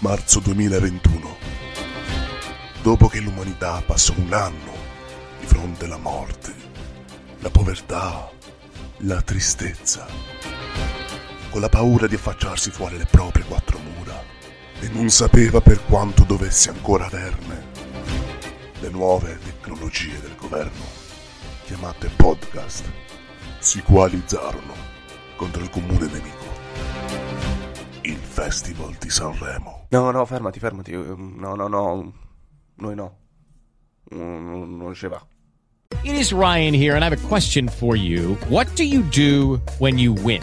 Marzo 2021. Dopo che l'umanità passò un anno di fronte alla morte, la povertà, la tristezza, con la paura di affacciarsi fuori le proprie quattro mura e non sapeva per quanto dovesse ancora averne, le nuove tecnologie del governo, chiamate podcast, si coalizzarono contro il comune nemico, il Festival di Sanremo. No, no, fermati, fermati. Ehm, no, no, no. Noi no. Mm, non, non ci va. It is Ryan here, and I have a question for you. What do you do when you win?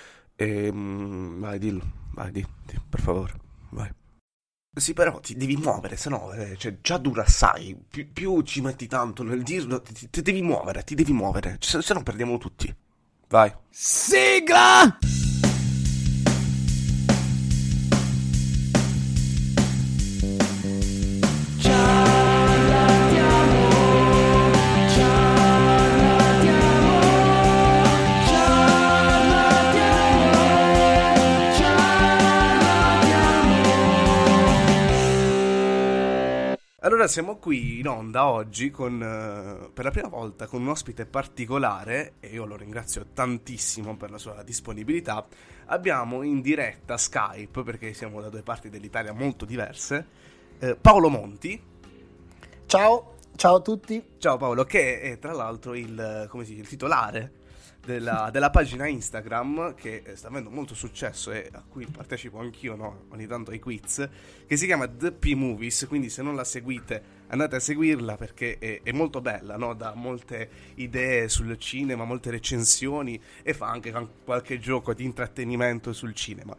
Ehm, vai, dillo. Vai, di, di, per favore. Vai. Sì, però ti devi muovere, se no, eh, cioè, già dura assai. Più, più ci metti tanto nel dirlo, ti, ti devi muovere, ti devi muovere. Se, se no perdiamo tutti. Vai. Sigla! Allora siamo qui in onda oggi con, eh, per la prima volta con un ospite particolare e io lo ringrazio tantissimo per la sua disponibilità. Abbiamo in diretta Skype, perché siamo da due parti dell'Italia molto diverse, eh, Paolo Monti. Ciao, ciao a tutti. Ciao Paolo, che è tra l'altro il, come si dice, il titolare della, della pagina Instagram che sta avendo molto successo e a cui partecipo anch'io no? ogni tanto ai quiz che si chiama The P Movies quindi se non la seguite andate a seguirla perché è, è molto bella no? dà molte idee sul cinema molte recensioni e fa anche qualche gioco di intrattenimento sul cinema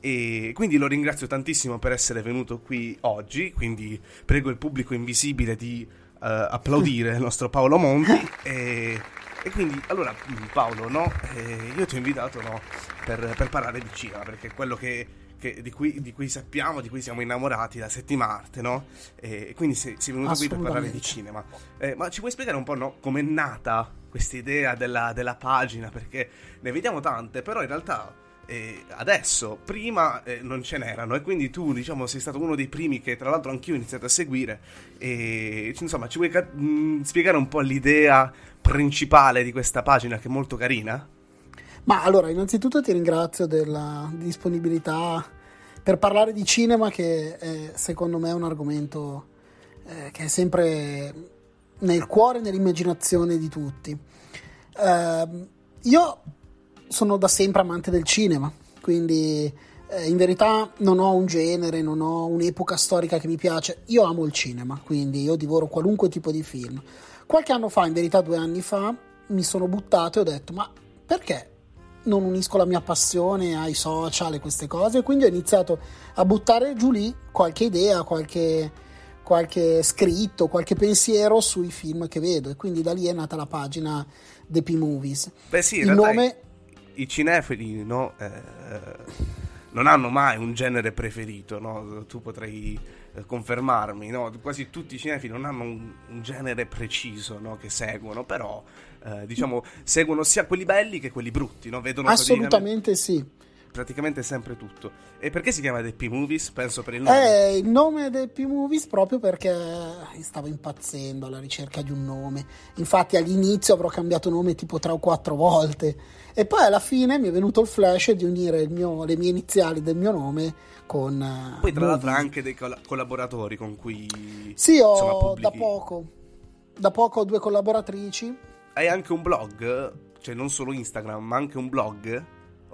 e quindi lo ringrazio tantissimo per essere venuto qui oggi quindi prego il pubblico invisibile di uh, applaudire il nostro Paolo Monti e e quindi, allora, Paolo, no? Eh, io ti ho invitato no, per, per, parlare di cinema, perché è quello che, che, di, cui, di, cui, sappiamo, di cui siamo innamorati da settima arte, no? E quindi sei, sei venuto qui per parlare di cinema. Eh, ma ci puoi spiegare un po', no? Com'è nata questa idea della, della pagina? Perché ne vediamo tante, però in realtà eh, adesso, prima eh, non ce n'erano e quindi tu diciamo sei stato uno dei primi che tra l'altro anch'io ho iniziato a seguire e insomma ci vuoi ca- mh, spiegare un po' l'idea principale di questa pagina che è molto carina? Ma allora innanzitutto ti ringrazio della disponibilità per parlare di cinema che è, secondo me è un argomento eh, che è sempre nel cuore e nell'immaginazione di tutti. Ehm, io sono da sempre amante del cinema, quindi eh, in verità non ho un genere, non ho un'epoca storica che mi piace. Io amo il cinema, quindi io divoro qualunque tipo di film. Qualche anno fa, in verità due anni fa, mi sono buttato e ho detto: Ma perché non unisco la mia passione ai social e queste cose? Quindi ho iniziato a buttare giù lì qualche idea, qualche, qualche scritto, qualche pensiero sui film che vedo. E quindi da lì è nata la pagina The P-Movies. Beh sì, il nome. I, cinefili, no? eh, non hanno mai un genere preferito, no? Tu potrai eh, confermarmi, no? Quasi tutti i cinefili non hanno un, un genere preciso? Che seguono, però, eh, diciamo, seguono sia quelli belli che quelli brutti, no? Vedono Assolutamente sì. Praticamente sempre tutto. E perché si chiama The P-Movies? Penso per il nome. È il nome del P-Movies proprio perché stavo impazzendo alla ricerca di un nome. Infatti all'inizio avrò cambiato nome tipo tre o quattro volte. E poi alla fine mi è venuto il flash di unire il mio- le mie iniziali del mio nome con... eh, Poi tra l'altro anche dei colla- collaboratori con cui... Sì, ho insomma, da poco. Da poco ho due collaboratrici. Hai anche un blog? Cioè non solo Instagram, ma anche un blog?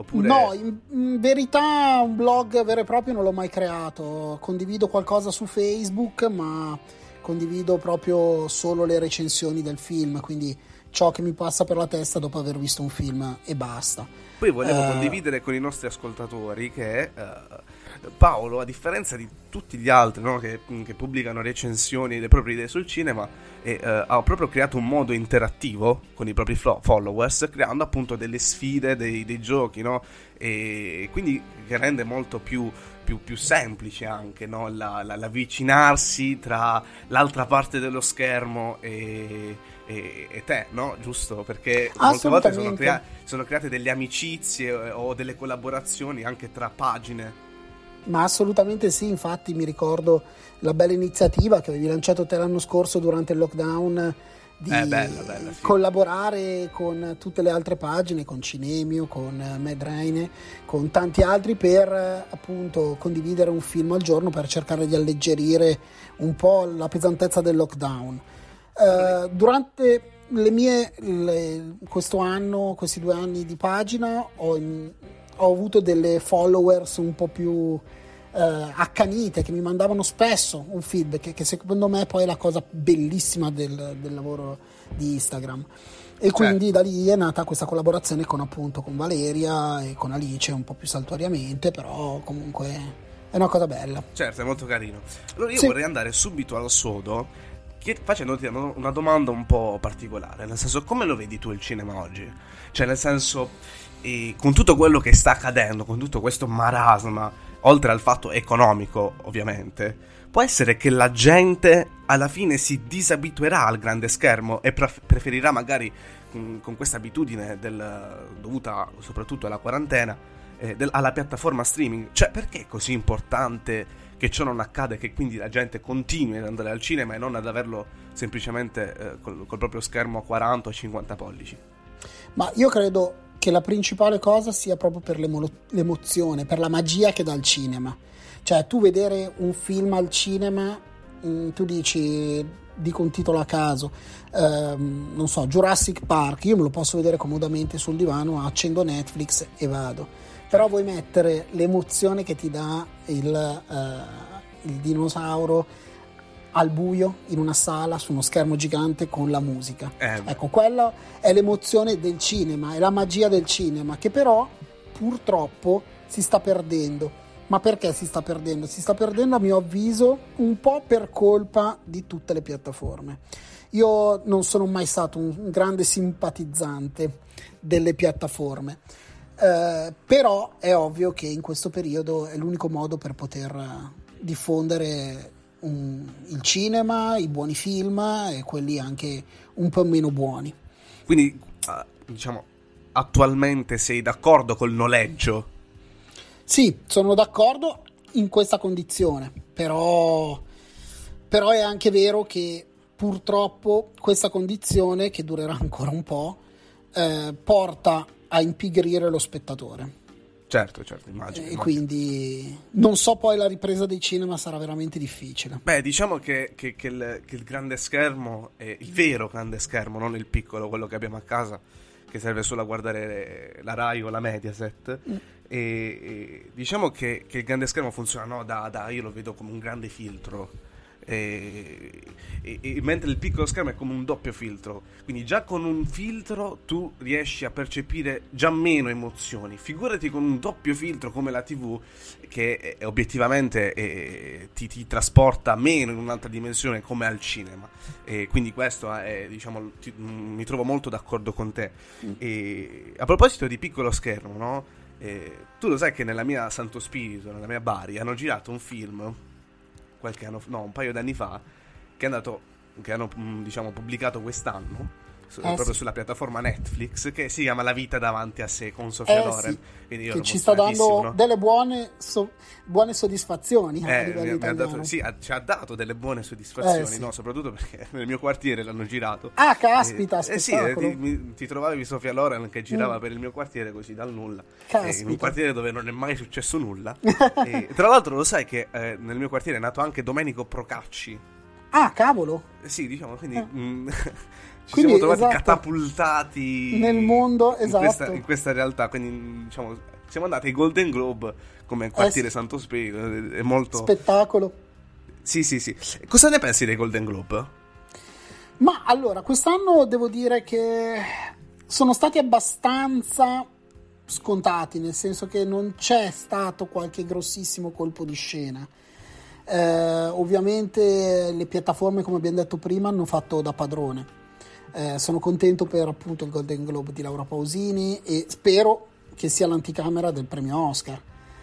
Oppure... No, in, in verità un blog vero e proprio non l'ho mai creato. Condivido qualcosa su Facebook, ma condivido proprio solo le recensioni del film, quindi ciò che mi passa per la testa dopo aver visto un film e basta. Poi volevo Eh, condividere con i nostri ascoltatori che eh, Paolo, a differenza di tutti gli altri no, che, che pubblicano recensioni delle proprie idee sul cinema, e, eh, ha proprio creato un modo interattivo con i propri flo- followers, creando appunto delle sfide, dei, dei giochi, no? E quindi che rende molto più, più- più semplice anche no? la- la- l'avvicinarsi tra l'altra parte dello schermo e, e- e te, no? Giusto? Perché molte volte sono, crea- sono create delle amicizie eh, o delle collaborazioni anche tra pagine. Ma assolutamente sì, infatti mi ricordo la bella iniziativa che avevi lanciato te l'anno scorso durante il lockdown di Eh, bella, bella, sì. collaborare con tutte le altre pagine, con Cinemio, con eh, Mad Raine, con tanti altri per appunto condividere un film al giorno per cercare di alleggerire un po' la pesantezza del lockdown. Eh, durante le mie, le- questo anno, questi due anni di pagina, ho, in- ho avuto delle followers un po' più eh, accanite che mi mandavano spesso un feedback, che secondo me poi è la cosa bellissima del, del lavoro di Instagram. E quindi da lì è nata questa collaborazione con appunto con Valeria e con Alice un po' più saltuariamente, però comunque è una cosa bella. Certo, è molto carino. Allora io Sì. vorrei andare subito al sodo facendoti una domanda un po' particolare, nel senso come lo vedi tu il cinema oggi? Cioè nel senso, eh, con tutto quello che sta accadendo, con tutto questo marasma, oltre al fatto economico ovviamente, può essere che la gente alla fine si disabituerà al grande schermo e pref- preferirà magari con, con questa abitudine del- dovuta soprattutto alla quarantena eh, del- alla piattaforma streaming. Cioè, perché è così importante che ciò non accada e che quindi la gente continui ad andare al cinema e non ad averlo semplicemente eh, col, col proprio schermo a 40 o 50 pollici? Ma io credo che la principale cosa sia proprio per l'emo- l'emozione, per la magia che dà il cinema. Cioè, tu vedere un film al cinema, mm, tu dici, dico un titolo a caso, ehm, non so, Jurassic Park, io me lo posso vedere comodamente sul divano, accendo Netflix e vado. Però vuoi mettere l'emozione che ti dà il, eh, il dinosauro al buio in una sala su uno schermo gigante con la musica. Eh, Ecco, quella è l'emozione del cinema, è la magia del cinema che però purtroppo si sta perdendo. Ma perché si sta perdendo? Si sta perdendo a mio avviso un po' per colpa di tutte le piattaforme. Io non sono mai stato un grande simpatizzante delle piattaforme, eh, però è ovvio che in questo periodo è l'unico modo per poter eh, diffondere un- il cinema, i buoni film e quelli anche un po' meno buoni. Quindi, eh, diciamo, attualmente sei d'accordo col noleggio? Sì, sono d'accordo in questa condizione, però, però è anche vero che purtroppo questa condizione, che durerà ancora un po', eh, porta a impigrire lo spettatore. Certo, certo, immagino. E immagino. quindi non so poi la ripresa dei cinema sarà veramente difficile. Beh, diciamo che, che- che il, che il grande schermo, è il vero grande schermo, non il piccolo, quello che abbiamo a casa, che serve solo a guardare la Rai o la Mediaset. E, e diciamo che, che il grande schermo funziona no, da, da- io lo vedo come un grande filtro. E, e- e mentre il piccolo schermo è come un doppio filtro. Quindi già con un filtro tu riesci a percepire già meno emozioni. Figurati con un doppio filtro come la TV che eh, obiettivamente eh, ti, ti trasporta meno in un'altra dimensione come al cinema. E quindi questo è, diciamo, ti- mm, mi trovo molto d'accordo con te. E a proposito di piccolo schermo, no? Eh, tu lo sai che nella mia Santo Spirito, nella mia Bari, hanno girato un film qualche anno, no, un paio d'anni fa, che andato, che hanno mm, diciamo pubblicato quest'anno. Su- Eh, proprio sì. sulla piattaforma Netflix che si chiama La vita davanti a sé con Sofia Eh, Loren. sì, che ci sta dando delle buone, so- buone soddisfazioni a Eh, livello mi- mi ha dato- sì, ha- ci ha dato delle buone soddisfazioni, Eh, sì. no? soprattutto perché nel mio quartiere l'hanno girato. Ah, caspita, Eh, eh sì, eh, ti, mi- ti trovavi Sofia Loren che girava Mm. per il mio quartiere così dal nulla. Caspita. In un quartiere dove non è mai successo nulla. e, tra l'altro lo sai che nel mio quartiere è nato anche Domenico Procacci. Ah, cavolo. Sì, diciamo, quindi Eh. mm, ci Quindi, siamo trovati esatto. catapultati Nel mondo, in questa, esatto. in questa realtà. Quindi, diciamo, siamo andati ai Golden Globe come quartiere Eh sì. Santo Spirito. È molto. Spettacolo. sì, sì, sì. Cosa ne pensi dei Golden Globe? Ma allora, quest'anno devo dire che sono stati abbastanza scontati, nel senso che non c'è stato qualche grossissimo colpo di scena. Eh, ovviamente le piattaforme, come abbiamo detto prima, hanno fatto da padrone. Eh, sono contento per appunto il Golden Globe di Laura Pausini e spero che sia l'anticamera del premio Oscar.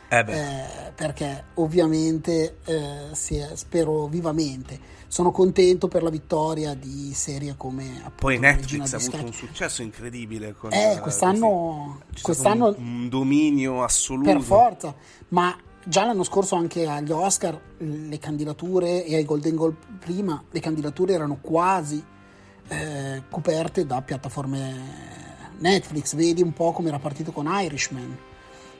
Eh. Eh, perché ovviamente eh, è- spero vivamente. Sono contento per la vittoria di serie come appunto Poi Netflix ha avuto Sketch. un successo incredibile con Eh, eh, quest'anno- quest'anno- un, un dominio assoluto. Per forza, ma già l'anno scorso anche agli Oscar le candidature e ai Golden Globe prima le candidature erano quasi eh, coperte da piattaforme Netflix. Vedi un po' come era partito con Irishman.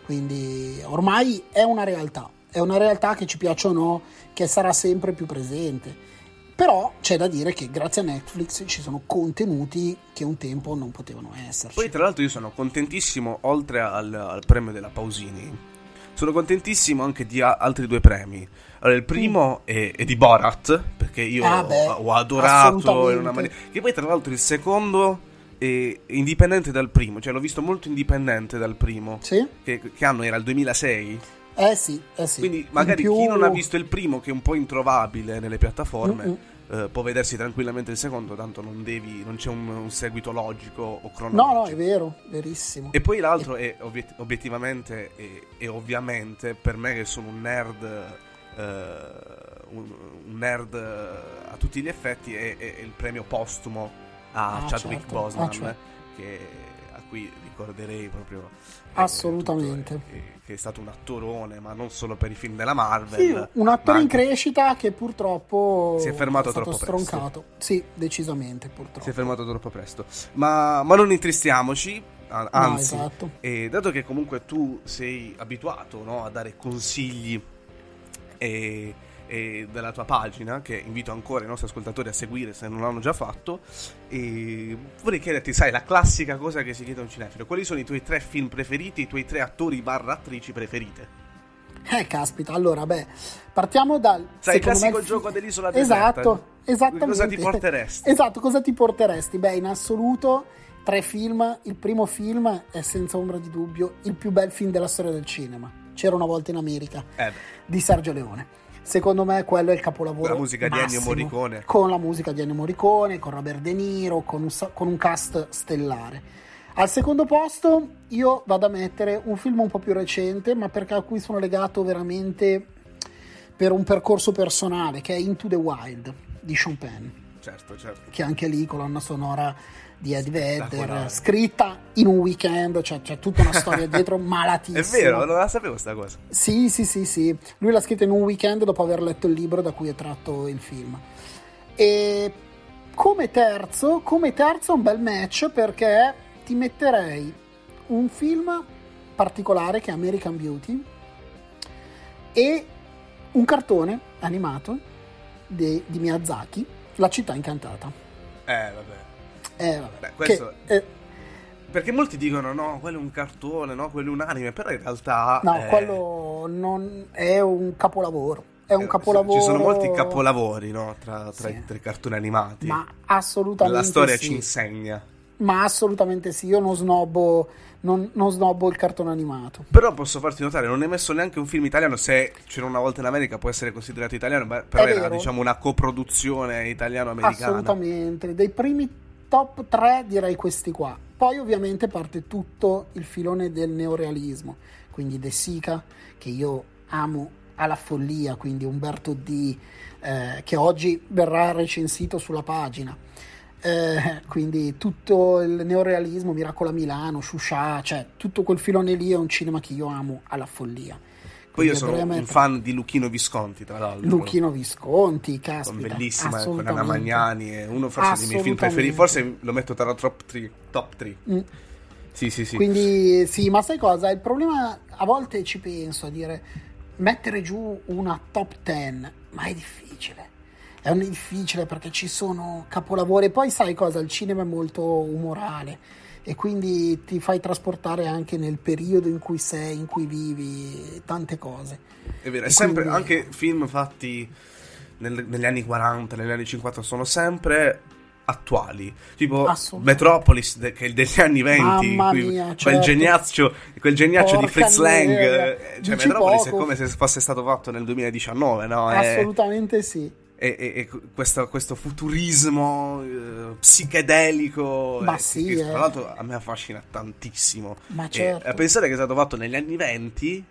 Quindi ormai è una realtà, è una realtà che ci piaccia o no, che sarà sempre più presente. Però c'è da dire che grazie a Netflix ci sono contenuti che un tempo non potevano esserci. Poi, tra l'altro, io sono contentissimo, oltre al, al premio della Pausini, sono contentissimo anche di a- altri due premi. Allora, il primo è, è di Borat, perché io Mm. Ah, beh, ho, ho adorato in una maniera. Che poi, tra l'altro, il secondo è indipendente dal primo, cioè l'ho visto molto indipendente dal primo. Sì? Che, che anno era? Il 2006? Eh sì, eh sì. Quindi, magari più- chi non ha visto il primo, che è un po' introvabile nelle piattaforme. Mm-mm. Eh, può vedersi tranquillamente il secondo, tanto non devi, non c'è un, un seguito logico o No, cronologico. no, è vero, verissimo. E poi l'altro è obiet- obiettivamente e, e ovviamente per me che sono un nerd, eh, un, un nerd a tutti gli effetti, è, è il premio postumo a Ah, Chadwick certo. Boseman, Ah, certo. che, a cui ricorderei proprio eh, Assolutamente. tutto, eh, che è stato un attorone, ma non solo per i film della Marvel. Sì, un attore in crescita che purtroppo Si è fermato stato troppo presto. stroncato. Sì, decisamente purtroppo. Si è fermato troppo presto. Ma, ma non intristiamoci, anzi, esatto. e dato che comunque tu sei abituato no, a dare consigli e, e della tua pagina, che invito ancora i nostri ascoltatori a seguire se non l'hanno già fatto, e vorrei chiederti, sai, la classica cosa che si chiede a un cinefilo, quali sono i tuoi tre film preferiti, i tuoi tre attori barra attrici preferite? Eh, caspita, allora, beh, partiamo dal... Sai, il me classico fi- gioco dell'isola deserta. Esatto, esattamente. Cosa ti porteresti? Esatto, cosa ti porteresti? Beh, in assoluto, tre film. Il primo film è senza ombra di dubbio il più bel film della storia del cinema. C'era una volta in America, Eh di Sergio Leone. Secondo me quello è il capolavoro. La musica di Ennio massimo. Morricone. Con la musica di Ennio Morricone, con Robert De Niro, con un, con un cast stellare. Al secondo posto io vado a mettere un film un po' più recente, ma perché a cui sono legato veramente per un percorso personale, che è Into the Wild di Sean Penn, Certo, certo. che anche lì colonna sonora di Eddie Vedder, scritta in un weekend, cioè c'è tutta una storia dietro malatissima. È vero, non la sapevo sta cosa. Sì, sì, sì, sì. Lui l'ha scritta in un weekend dopo aver letto il libro da cui è tratto il film. E come terzo, come terzo un bel match perché ti metterei un film particolare che è American Beauty e un cartone animato di, di Miyazaki, La città incantata. Eh, vabbè. Eh, vabbè, Beh, questo- che, eh, Perché molti dicono no, quello è un cartone, no, quello è un anime, però in realtà... No, eh, quello non è un capolavoro. È un eh, capolavoro. Ci sono molti capolavori, no, tra, tra, Sì. i, tra i cartoni animati. Ma assolutamente La storia sì. ci insegna. Ma assolutamente sì, io non snobbo, non, non snobbo il cartone animato. Però posso farti notare, non è messo neanche un film italiano, se c'era una volta in America può essere considerato italiano, però È era vero. diciamo una coproduzione italiano-americana. Assolutamente. Dei primi top 3 direi questi qua. Poi ovviamente parte tutto il filone del neorealismo, quindi De Sica, che io amo alla follia, quindi Umberto D, eh, che oggi verrà recensito sulla pagina. Eh, quindi tutto il neorealismo, Miracolo a Milano, Shusha, cioè tutto quel filone lì è un cinema che io amo alla follia. Poi io sono un fan di Luchino Visconti, tra l'altro. Luchino Visconti, Con caspita, bellissima, con. Anna Magnani, è uno forse dei miei film preferiti, forse lo metto tra top 3. Top 3. Mm. Sì, sì, sì. Quindi sì, ma sai cosa? Il problema a volte ci penso a dire mettere giù una top 10, ma è difficile. È difficile perché ci sono capolavori. Poi sai cosa? Il cinema è molto umorale e quindi ti fai trasportare anche nel periodo in cui sei, in cui vivi, tante cose. È vero, è sempre, quindi- anche film fatti nel- negli anni 40, negli anni 50 sono sempre attuali. Tipo. Metropolis, de- che è degli anni 20, Mamma qui- mia, quel certo. geniaccio, quel geniaccio di Fritz Lang. Cioè, Dici Metropolis è poco. come se fosse stato fatto nel 2019, no? È- Assolutamente sì. E, e- e questo, questo futurismo eh, psichedelico Ma eh, sì, che, che eh. tra l'altro a me affascina tantissimo Ma E certo. a pensare che è stato fatto negli anni 20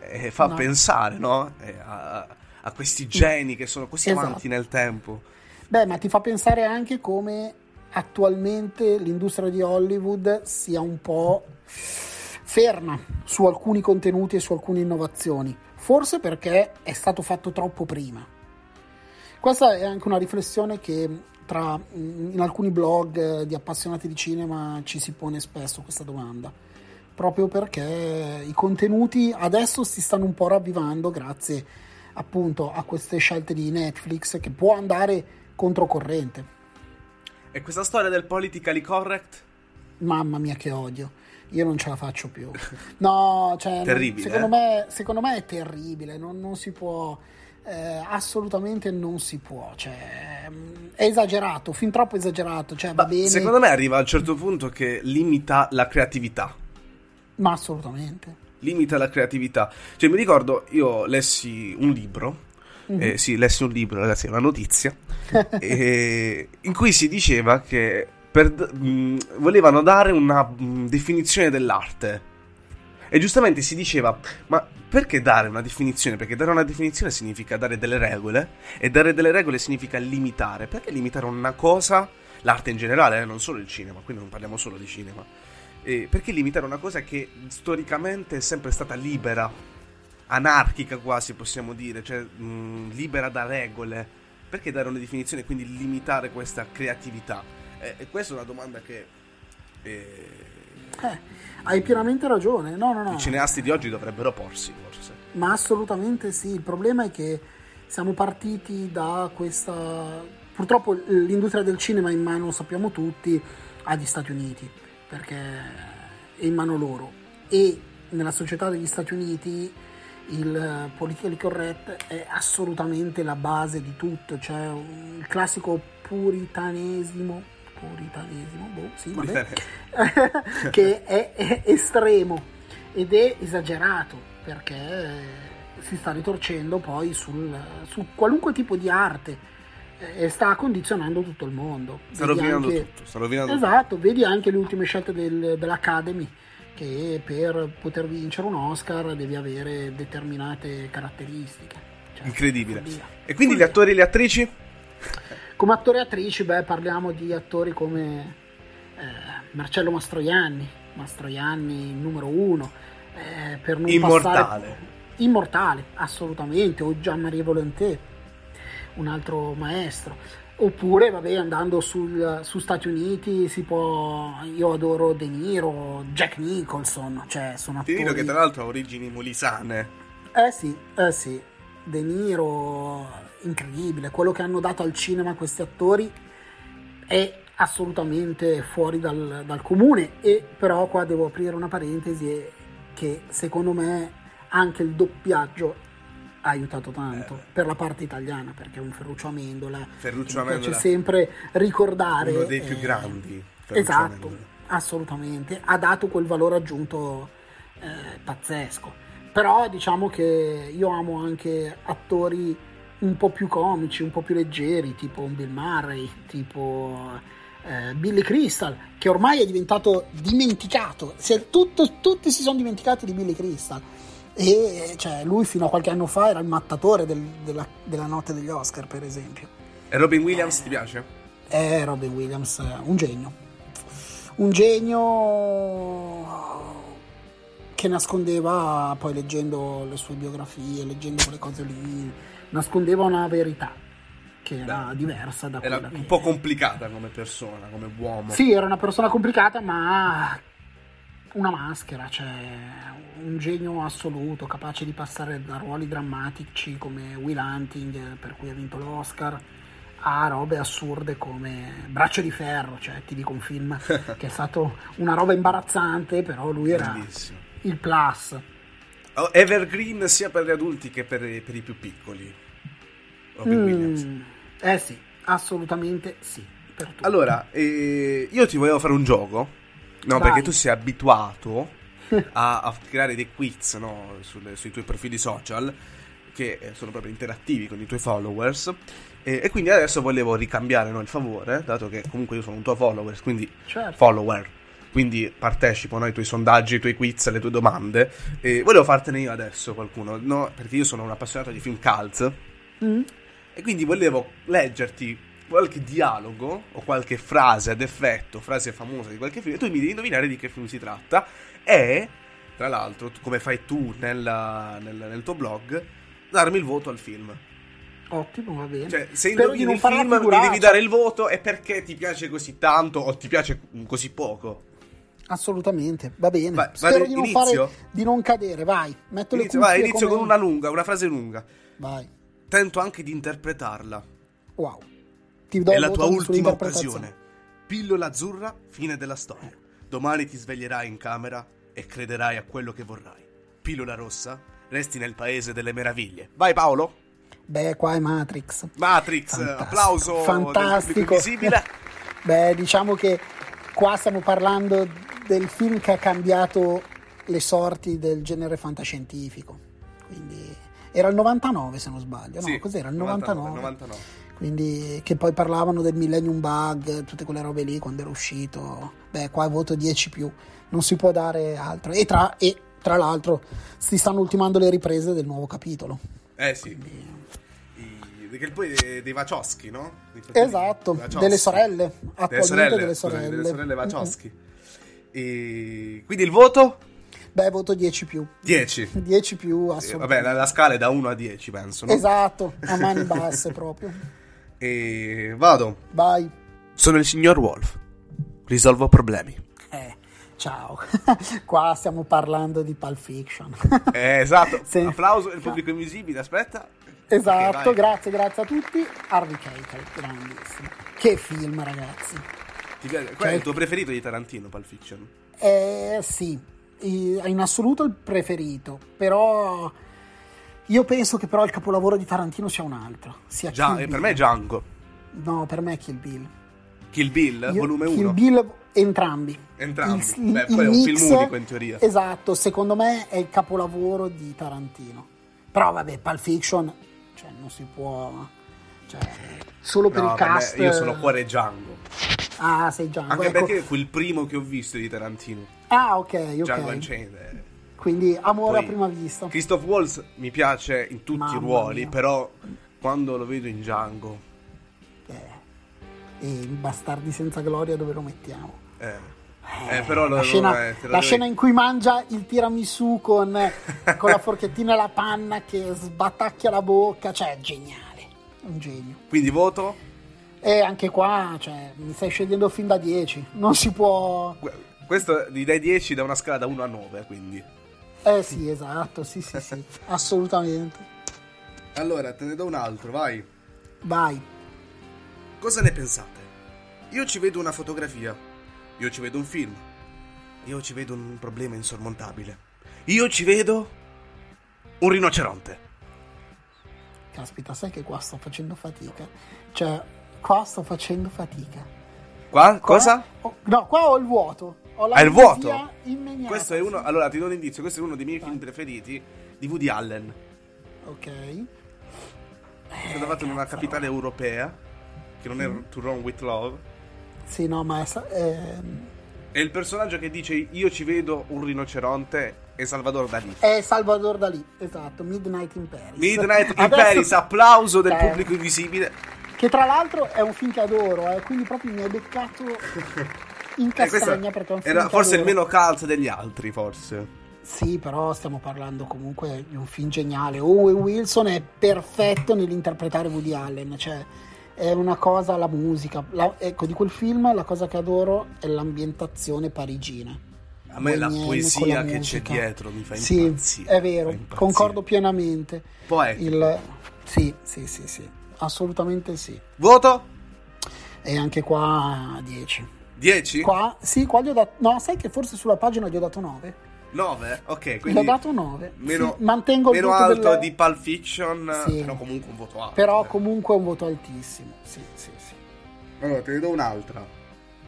eh, fa No. pensare no? Eh, a, a questi geni che sono così Esatto. avanti nel tempo Beh, ma ti fa pensare anche come attualmente l'industria di Hollywood sia un po' ferma su alcuni contenuti e su alcune innovazioni. Forse perché è stato fatto troppo prima. Questa è anche una riflessione che tra, in alcuni blog eh, di appassionati di cinema ci si pone spesso questa domanda. Proprio perché i contenuti adesso si stanno un po' ravvivando grazie appunto a queste scelte di Netflix che può andare controcorrente. e questa storia del politically correct Mamma mia che odio. Io non ce la faccio più. No, cioè, Terribile, secondo, eh? me, secondo me è terribile. Non, non si può. Eh, assolutamente non si può. Cioè, mm, è esagerato, fin troppo esagerato. Cioè, va bene, secondo me arriva a un certo punto che limita la creatività ma assolutamente. limita la creatività. Cioè, mi ricordo, io lessi un libro. Mhm. eh, sì, lessi un libro, ragazzi, una notizia. eh, in cui si diceva che per mh, volevano dare una mh, definizione dell'arte. E giustamente si diceva: Ma perché dare una definizione? Perché dare una definizione significa dare delle regole. E dare delle regole significa limitare. Perché limitare una cosa, l'arte in generale, eh, non solo il cinema, quindi non parliamo solo di cinema. Eh, perché limitare una cosa che storicamente è sempre stata libera, anarchica quasi possiamo dire, cioè mh, libera da regole? Perché dare una definizione e quindi limitare questa creatività? Eh, e questa è una domanda che eh, Eh, hai pienamente ragione. No, no, no. i cineasti di oggi dovrebbero porsi, forse. Ma assolutamente sì, il problema è che siamo partiti da questa... Purtroppo l'industria del cinema è in mano, sappiamo tutti, agli Stati Uniti, perché è in mano loro. E nella società degli Stati Uniti il politically correct è assolutamente la base di tutto, cioè il classico puritanesimo, puritanesimo, boh, sì, che è, è estremo ed è esagerato perché si sta ritorcendo poi sul, su qualunque tipo di arte eh, e sta condizionando tutto il mondo. Sta Vedi rovinando anche- tutto, sta rovinando Esatto, vedi anche le ultime scelte del- dell'Academy che per poter vincere un Oscar devi avere determinate caratteristiche. Cioè, Incredibile. E quindi gli Follia. attori e le attrici? Come attori e attrici, beh, parliamo di attori come eh, Marcello Mastroianni, Mastroianni numero uno, eh, per non Immortale. passare- immortale, assolutamente, o Gian-Marie Volonté, un altro maestro. Oppure, vabbè, andando sul, su Stati Uniti si può. Io adoro De Niro, Jack Nicholson, cioè sono attori. dico che tra l'altro ha origini molisane. Eh sì, eh sì. De Niro, incredibile. Quello che hanno dato al cinema questi attori è assolutamente fuori dal, dal comune e però qua devo aprire una parentesi che secondo me anche il doppiaggio ha aiutato tanto per la parte italiana perché è un Ferruccio Amendola Eh. Ferruccio che mi piace Amendola. sempre ricordare Uno dei più eh, grandi. Ferruccio esatto Amendola. assolutamente ha dato quel valore aggiunto eh, pazzesco però diciamo che io amo anche attori un po' più comici un po' più leggeri tipo Bill Murray tipo eh, Billy Crystal che ormai è diventato dimenticato è tutto- tutti si sono dimenticati di Billy Crystal e cioè, lui fino a qualche anno fa era il mattatore del- della, della notte degli Oscar per esempio E Robin Williams ti piace? è Robin Williams, eh, un genio. Un genio che nascondeva, poi leggendo le sue biografie, leggendo quelle cose lì, nascondeva una verità che era diversa da Era quella un che- po' complicata come persona, come uomo. Sì, era una persona complicata, ma una maschera, cioè un genio assoluto, capace di passare da ruoli drammatici come Will Hunting, per cui ha vinto l'Oscar, a robe assurde come Braccio di Ferro, cioè ti dico un film che è stato una roba imbarazzante, però lui era Bellissimo. il plus. Oh, Evergreen sia per gli adulti che per, per i più piccoli. Robin Mm, Williams. eh sì, assolutamente sì. Allora, eh, io ti volevo fare un gioco. No, Vai. perché tu sei abituato a, a creare dei quiz no, sulle- sui tuoi profili social che eh, sono proprio interattivi con i tuoi followers. E, e quindi adesso volevo ricambiare no, il favore, dato che comunque io sono un tuo follower, quindi Certo. follower. Quindi partecipo no, ai tuoi sondaggi, ai tuoi quiz, alle tue domande. E volevo fartene io adesso qualcuno, no? Perché io sono un appassionato di film cult. Mm. E quindi volevo leggerti qualche dialogo o qualche frase ad effetto, frase famosa di qualche film, e tu mi devi indovinare di che film si tratta. E, tra l'altro, come fai tu nella- nel, nel tuo blog, darmi il voto al film. Ottimo, va bene. Cioè, se indovini non il fare una film, mi devi dare il voto e perché ti piace così tanto o ti piace così poco. Assolutamente, va bene. Vai, Spero vai, di non, fare, di non cadere, vai. Metto le Inizio, cuffie vai, inizio come- con una lunga, una frase lunga. Vai, Tento anche di interpretarla. wow. Ti do È la tua ultima occasione. Pillola azzurra, fine della storia. Domani ti sveglierai in camera e crederai a quello che vorrai. Pillola rossa, resti nel paese delle meraviglie. Vai Paolo. Beh, qua è Matrix. Matrix, Fantastico. applauso Fantastico. Beh, diciamo che qua stiamo parlando del film che ha cambiato le sorti del genere fantascientifico. Quindi era il 99 se non sbaglio, no? Sì, Cos'era? Il 99, 99. 99. Quindi che poi parlavano del Millennium Bug, tutte quelle robe lì quando era uscito. Beh, qua voto 10 più, non si può dare altro. E tra, e tra l'altro si stanno ultimando le riprese del nuovo capitolo. Eh sì. I, che poi dei, dei Wachowski, no? Dei Esatto, Wachowski. delle sorelle, Delle sorelle, delle sorelle. delle sorelle Wachowski. E quindi il voto? Beh, voto 10 più. 10. 10 più Eh, assolutamente. Vabbè, la, la scala è da 1 a 10, penso, no? Esatto, a mani basse proprio. E vado. Vai. Sono il signor Wolf. Risolvo problemi. Eh, ciao. Qua stiamo parlando di Pulp Fiction. Eh, esatto. Sì. Applauso del pubblico invisibile, aspetta. esatto, Ok, vai. grazie, grazie a tutti. Harvey Keitel, grandissimo. Che film, ragazzi. Ti piace? Qual è Cioè- il tuo preferito di Tarantino, Pulp Fiction? Eh, sì, in assoluto il preferito, però io penso che però il capolavoro di Tarantino sia un altro. Sia Gia- Kill eh, per me è Django. No, per me è Kill Bill. Kill Bill, Io- volume Kill 1. Bill entrambi. Entrambi. Il- Beh, il poi è un mix- film unico in teoria. Esatto, secondo me è il capolavoro di Tarantino. Però vabbè, Pulp Fiction, cioè non si può... Cioè, solo per No, il per me- cast... io sono cuore Django. Ah, sei Django. Anche ecco. perché fu il primo che ho visto di Tarantino. Ah, ok, Django ok. Unchained. eh. Quindi amore Poi a prima vista. Christoph Waltz mi piace in tutti Mamma i ruoli, mia. però quando lo vedo in Django... Eh, E in Bastardi senza gloria dove lo mettiamo? Eh, eh, però lo, la scena, eh, la scena in cui mangia il tiramisù con, con la forchettina e la panna che sbattacchia la bocca, cioè è geniale, un genio. Quindi voto? E anche qua, cioè, mi stai scegliendo fin da 10, non si può... Que- Questo gli dai 10 da una scala da 1 a 9, quindi. Eh sì, esatto, sì, sì, sì, assolutamente. Allora, te ne do un altro, vai. Vai. Cosa ne pensate? Io ci vedo una fotografia. Io ci vedo un film. Io ci vedo un problema insormontabile. Io ci vedo un rinoceronte. Caspita, sai che qua sto facendo fatica. Cioè, qua sto facendo fatica. Qua? Qua- Cosa? oh, no, qua ho il vuoto. Ho la Ah, il vuoto? immediata, Questo è uno. Allora, ti do un indizio. Questo è uno dei miei film preferiti di Woody Allen. Ok. È stato fatto in una capitale europea. Che non è To Run with Love. Sì, no, ma è, sa- ehm, E il personaggio che dice io ci vedo un rinoceronte è Salvador Dalì. è Salvador Dalì, esatto, Midnight in Paris. Midnight in Adesso- Paris, applauso del Eh, pubblico invisibile. Che tra l'altro è un film che adoro, eh, quindi proprio mi hai beccato in Eh, castagna perché è un film era forse il meno cult degli altri, forse. Sì, però stiamo parlando comunque di un film geniale. Owen Wilson è perfetto nell'interpretare Woody Allen, cioè è una cosa la musica. La- ecco, di quel film la cosa che adoro è l'ambientazione parigina. A me la poesia la che c'è dietro mi fa Sì, impazzire. è vero, concordo pienamente. Poetico. Il... Sì, sì, sì, sì, assolutamente sì. Voto? E anche qua 10. 10? Qua, sì, qua gli ho dato... No, sai che forse sulla pagina gli ho dato 9? 9? Ok, Gli quindi ho dato 9. meno, Sì, mantengo il meno voto alto del- di Pulp Fiction, Sì. però comunque un voto alto. Però eh. comunque è un voto altissimo. Sì, sì, sì. Allora, te ne do un'altra.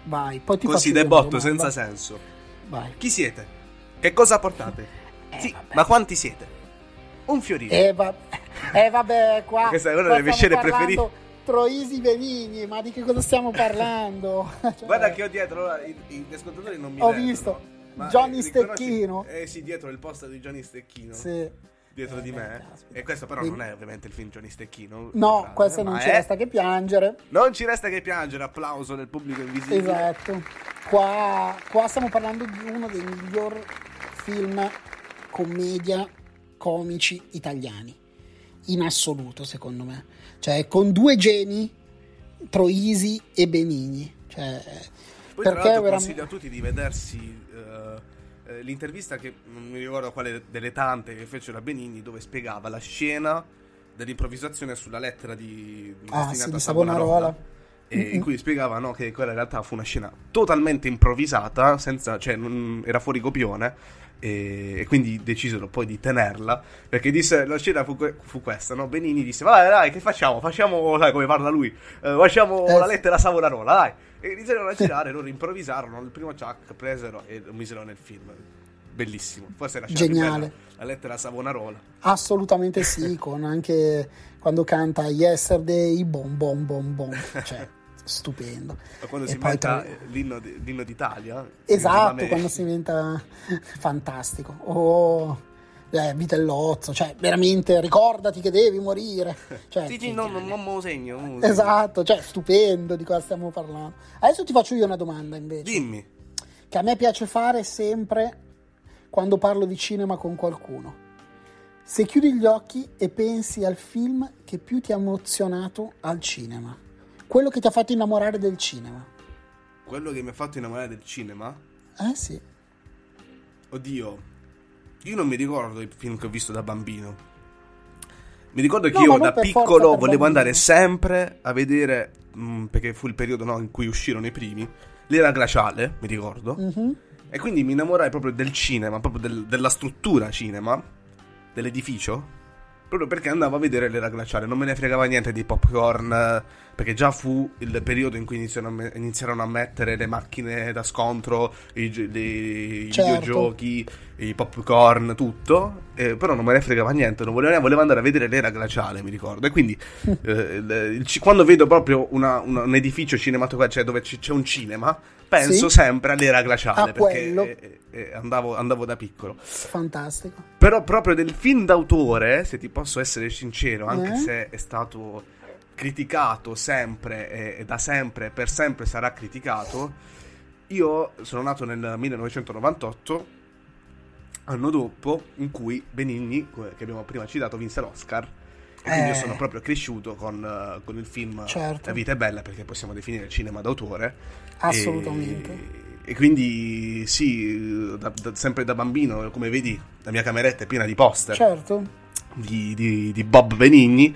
Vai, poi ti Così, faccio io de una botto, domanda. senza senso. Vai. Chi siete? Che cosa portate? Eh, sì, vabbè. ma quanti siete? Un fiorino. Eh, va- eh, vabbè, qua. Questa è una delle mie scene parlando Troisi Benigni, ma di che cosa stiamo parlando? Cioè, Guarda che ho dietro, gli ascoltatori non mi Ho vedono, visto. Johnny eh, riconosci- Stecchino. Eh sì, dietro il poster di Johnny Stecchino. Sì. Dietro Eh, di me. caspita. E questo però Quindi- non è ovviamente il film Johnny Stecchino. No, Frase, questo non ci è- resta che piangere. Non ci resta che piangere, applauso del pubblico invisibile. Esatto. Qua, qua stiamo parlando di uno dei miglior film commedia comici italiani. In assoluto, secondo me. Cioè, con due geni, Troisi e Benigni. Cioè, Poi tra perché l'altro veramente... consiglio a tutti di vedersi eh, l'intervista che non mi ricordo quale delle tante che fecero a Benigni dove spiegava la scena dell'improvvisazione sulla lettera di, Ah, sì, di Savonarola. e in cui spiegava no, che quella in realtà fu una scena totalmente improvvisata, senza, cioè non, era fuori copione. E, e quindi decisero poi di tenerla perché disse la scena fu, que- fu questa no? Benini disse vai dai che facciamo? Facciamo sai come parla lui eh, facciamo Eh, la lettera Savonarola dai. E iniziarono a girare loro improvvisarono il primo chuck presero e lo misero nel film. Bellissimo. Forse è la scena più Geniale. la lettera Savonarola. Assolutamente sì, con anche quando canta Yesterday, bom bom bom bom, cioè stupendo. Ma quando E si inventa tra- l'inno, di- l'inno d'Italia Esatto, me- quando si diventa fantastico. O eh, Vitellozzo, cioè veramente ricordati che devi morire. Cioè, sì, sì, no, grande. non me lo segno mo- Esatto, cioè stupendo di cosa stiamo parlando. Adesso ti faccio io una domanda invece, dimmi che a me piace fare sempre quando parlo di cinema con qualcuno. Se chiudi gli occhi e pensi al film che più ti ha emozionato al cinema, quello che ti ha fatto innamorare del cinema. quello che mi ha fatto innamorare del cinema Eh sì. Oddio, io non mi ricordo i film che ho visto da bambino. Mi ricordo che No, io da piccolo volevo bambino. andare sempre a vedere, mh, perché fu il periodo no, in cui uscirono i primi, l'era glaciale, mi ricordo. Mhm. E quindi mi innamorai proprio del cinema, proprio del- della struttura cinema, dell'edificio, proprio perché andavo a vedere l'era glaciale, non me ne fregava niente dei popcorn, perché già fu il periodo in cui iniziarono iniziarono a mettere le macchine da scontro, i, i Certo. videogiochi, i popcorn, tutto, eh, però non me ne fregava niente, non volevo, volevo andare a vedere l'era glaciale, mi ricordo, e quindi eh, il- il quando vedo proprio una- una- un edificio cinematografico, cioè dove c- c'è un cinema, penso Sì. sempre all'era glaciale, A perché eh, eh, andavo, andavo da piccolo. Fantastico. Però proprio del film d'autore, se ti posso essere sincero, anche Eh? se è stato criticato sempre e, da sempre, per sempre sarà criticato, io sono nato nel 1998, anno dopo, in cui Benigni, che abbiamo prima citato, vinse l'Oscar. Quindi io Eh. sono proprio cresciuto con, eh, con il film Certo. La vita è bella, perché possiamo definire cinema d'autore. Assolutamente. E, e quindi sì, da- da- sempre da bambino, come vedi, la mia cameretta è piena di poster Certo. di, di- di Bob Benigni.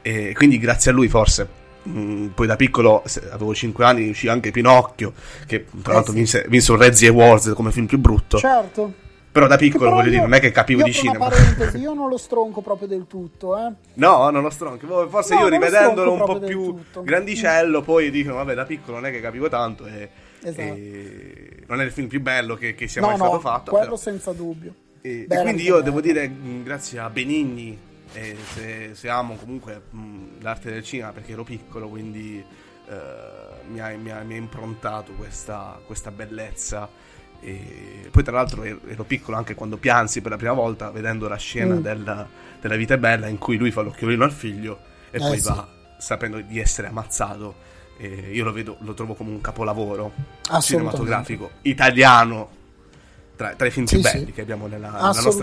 E quindi grazie a lui forse mm, poi da piccolo, avevo 5 anni, uscì anche Pinocchio, che tra Eh, l'altro sì. vinse, vinse un Razzie Awards come film più brutto. Certo. Però da piccolo, però voglio dire, io- non è che capivo di cinema. Parentesi, io non lo stronco proprio del tutto, eh. No, non lo stronco. Boh, Forse No, io rivedendolo un po' più tutto. grandicello, poi dico, vabbè, da piccolo non è che capivo tanto e, Esatto. e non è il film più bello che, che sia No, mai no, stato fatto. quello però- senza dubbio. E, e quindi io devo dire, mh, grazie a Benigni, e se, se amo comunque mh, l'arte del cinema perché ero piccolo, quindi eh, mi, ha, mi ha- mi ha improntato questa, questa bellezza. E poi tra l'altro ero, ero piccolo anche quando piansi per la prima volta vedendo la scena Mm. della, della vita è bella in cui lui fa l'occhiolino al figlio e Eh, poi sì. va sapendo di essere ammazzato. E io lo vedo, lo trovo come un capolavoro cinematografico italiano tra, tra i film più Sì, belli sì. che abbiamo nella, nella nostra film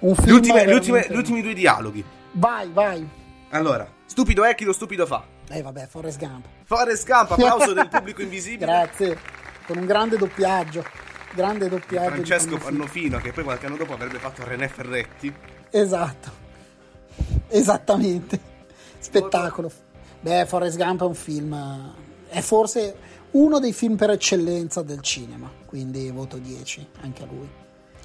Gli, veramente- gli ultimi due dialoghi. Vai, vai. Allora, stupido è chi lo stupido fa. Eh vabbè, Forrest Gump. Forrest Gump, applauso del pubblico invisibile. Grazie. Con un grande doppiaggio. Grande doppiaggio. di Francesco Pannofino. Che poi qualche anno dopo avrebbe fatto René Ferretti. Esatto. Esattamente. Spettacolo. Beh, Forrest Gump è un film. È forse uno dei film per eccellenza del cinema. Quindi voto 10 anche a lui.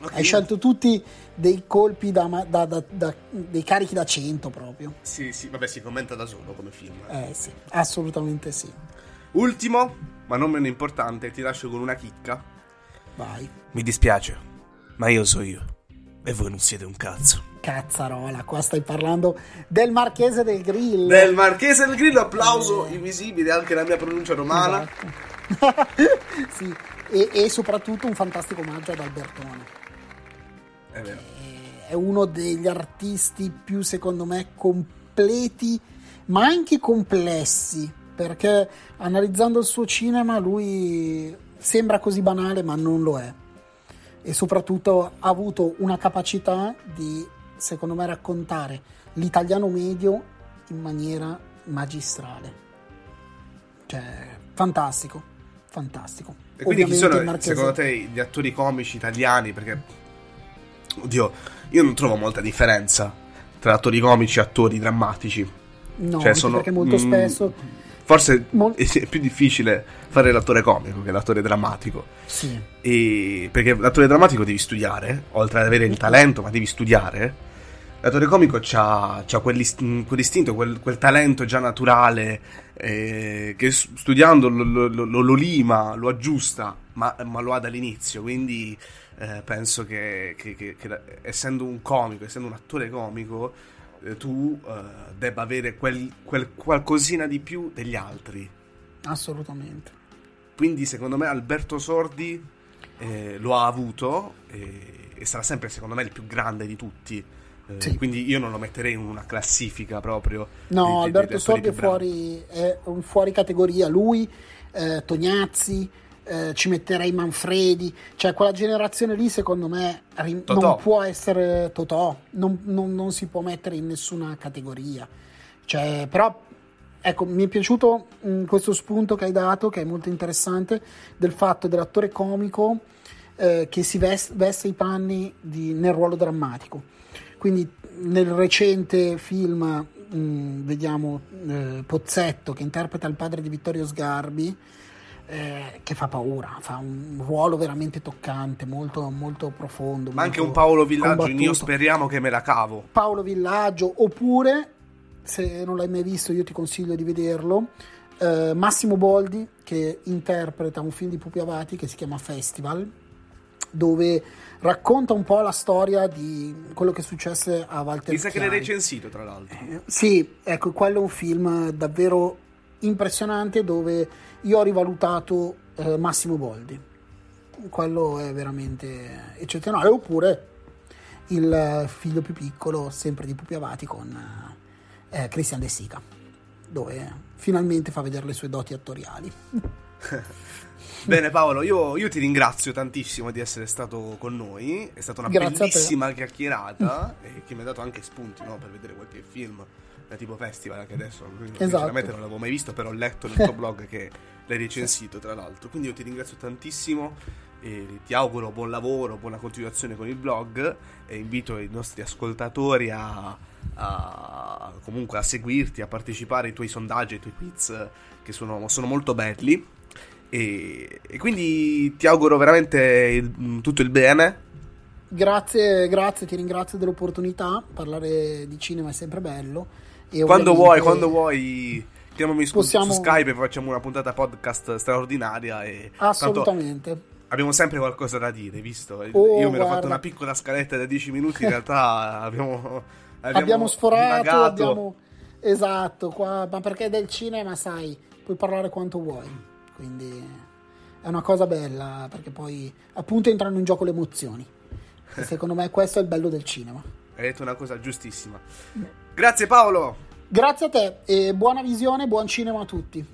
Ok, Hai scelto tutti dei colpi da, da- da- da- dei carichi da 100 proprio. Sì, sì, vabbè, si commenta da solo come film. Eh sì, assolutamente sì. Ultimo, ma non meno importante, ti lascio con una chicca. Vai. Mi dispiace, ma io so io. E voi non siete un cazzo. Cazzarola, qua stai parlando del Marchese del Grill. Del Marchese del Grillo, applauso invisibile anche la mia pronuncia romana. Esatto. sì, e, e soprattutto un fantastico omaggio ad Albertone. È vero. Eh, È uno degli artisti più, secondo me, completi, ma anche complessi. Perché analizzando il suo cinema, lui sembra così banale, ma non lo è. E soprattutto ha avuto una capacità di, secondo me, raccontare l'italiano medio in maniera magistrale. Cioè, fantastico, fantastico. E quindi chi Ovviamente sono, il Marchese- secondo te, gli attori comici italiani? Perché, oddio, io non trovo molta differenza tra attori comici e attori drammatici. No, Cioè, sono, perché molto mm, spesso... Forse Mol- è più difficile fare l'attore comico che l'attore drammatico. Sì, E perché l'attore drammatico devi studiare, oltre ad avere il talento, ma devi studiare. L'attore comico ha quell'istinto, quel, quel talento già naturale eh, che studiando lo, lo- lo- lo lima, lo aggiusta, ma, ma lo ha dall'inizio. Quindi eh, penso che, che- che- che essendo un comico, essendo un attore comico, tu eh, debba avere quel, quel qualcosina di più degli altri. assolutamente. Quindi secondo me Alberto Sordi eh, lo ha avuto e, e sarà sempre secondo me il più grande di tutti. Eh, Sì. Quindi io non lo metterei in una classifica proprio. No, di- di- Alberto Sordi è fuori, è un fuori categoria. Lui, eh, Tognazzi, eh, ci metterei Manfredi. Cioè, quella generazione lì, secondo me, rim- non può essere Totò. Non, non- non si può mettere in nessuna categoria. Cioè, però, ecco, mi è piaciuto mh, questo spunto che hai dato, che è molto interessante, del fatto dell'attore comico eh, che si ves- veste i panni di- nel ruolo drammatico. Quindi nel recente film mh, vediamo eh, Pozzetto che interpreta il padre di Vittorio Sgarbi, eh, che fa paura, fa un ruolo veramente toccante, molto, molto profondo. Ma anche molto un Paolo Villaggio, io speriamo che me la cavo. Paolo Villaggio, oppure se non l'hai mai visto, io ti consiglio di vederlo. eh, Massimo Boldi che interpreta un film di Pupi Avati che si chiama Festival, dove racconta un po' la storia di quello che successe a Walter Mi sa che l'hai recensito, tra l'altro. Sì, ecco, quello è un film davvero impressionante dove io ho rivalutato eh, Massimo Boldi. Quello è veramente eccezionale. Oppure il figlio più piccolo, sempre di Pupi Avati, con eh, Christian De Sica, dove finalmente fa vedere le sue doti attoriali. Bene Paolo, io, io ti ringrazio tantissimo di essere stato con noi, è stata una Grazie bellissima chiacchierata e che mi ha dato anche spunti no, per vedere qualche film da tipo festival anche adesso, Esatto. sinceramente non l'avevo mai visto, però ho letto nel tuo blog che l'hai recensito tra l'altro, quindi io ti ringrazio tantissimo e ti auguro buon lavoro, buona continuazione con il blog e invito i nostri ascoltatori a, a- a, comunque a seguirti, a partecipare ai tuoi sondaggi, ai tuoi quiz che sono, sono molto belli. E, e, quindi ti auguro veramente il, tutto il bene. Grazie, grazie, ti ringrazio dell'opportunità. Parlare di cinema è sempre bello. Quando vuoi, quando vuoi, chiamami su, possiamo... su Skype e facciamo una puntata podcast straordinaria. E Assolutamente. Abbiamo sempre qualcosa da dire, visto? Oh, Io mi ero fatto una piccola scaletta da 10 minuti, in realtà abbiamo, abbiamo, abbiamo sforato, abbiamo... Esatto, qua, ma perché del cinema, sai, puoi parlare quanto vuoi. Quindi è una cosa bella, perché poi appunto entrano in gioco le emozioni. E secondo me questo è il bello del cinema. Hai detto una cosa giustissima. Grazie Paolo. Grazie a te e buona visione, buon cinema a tutti.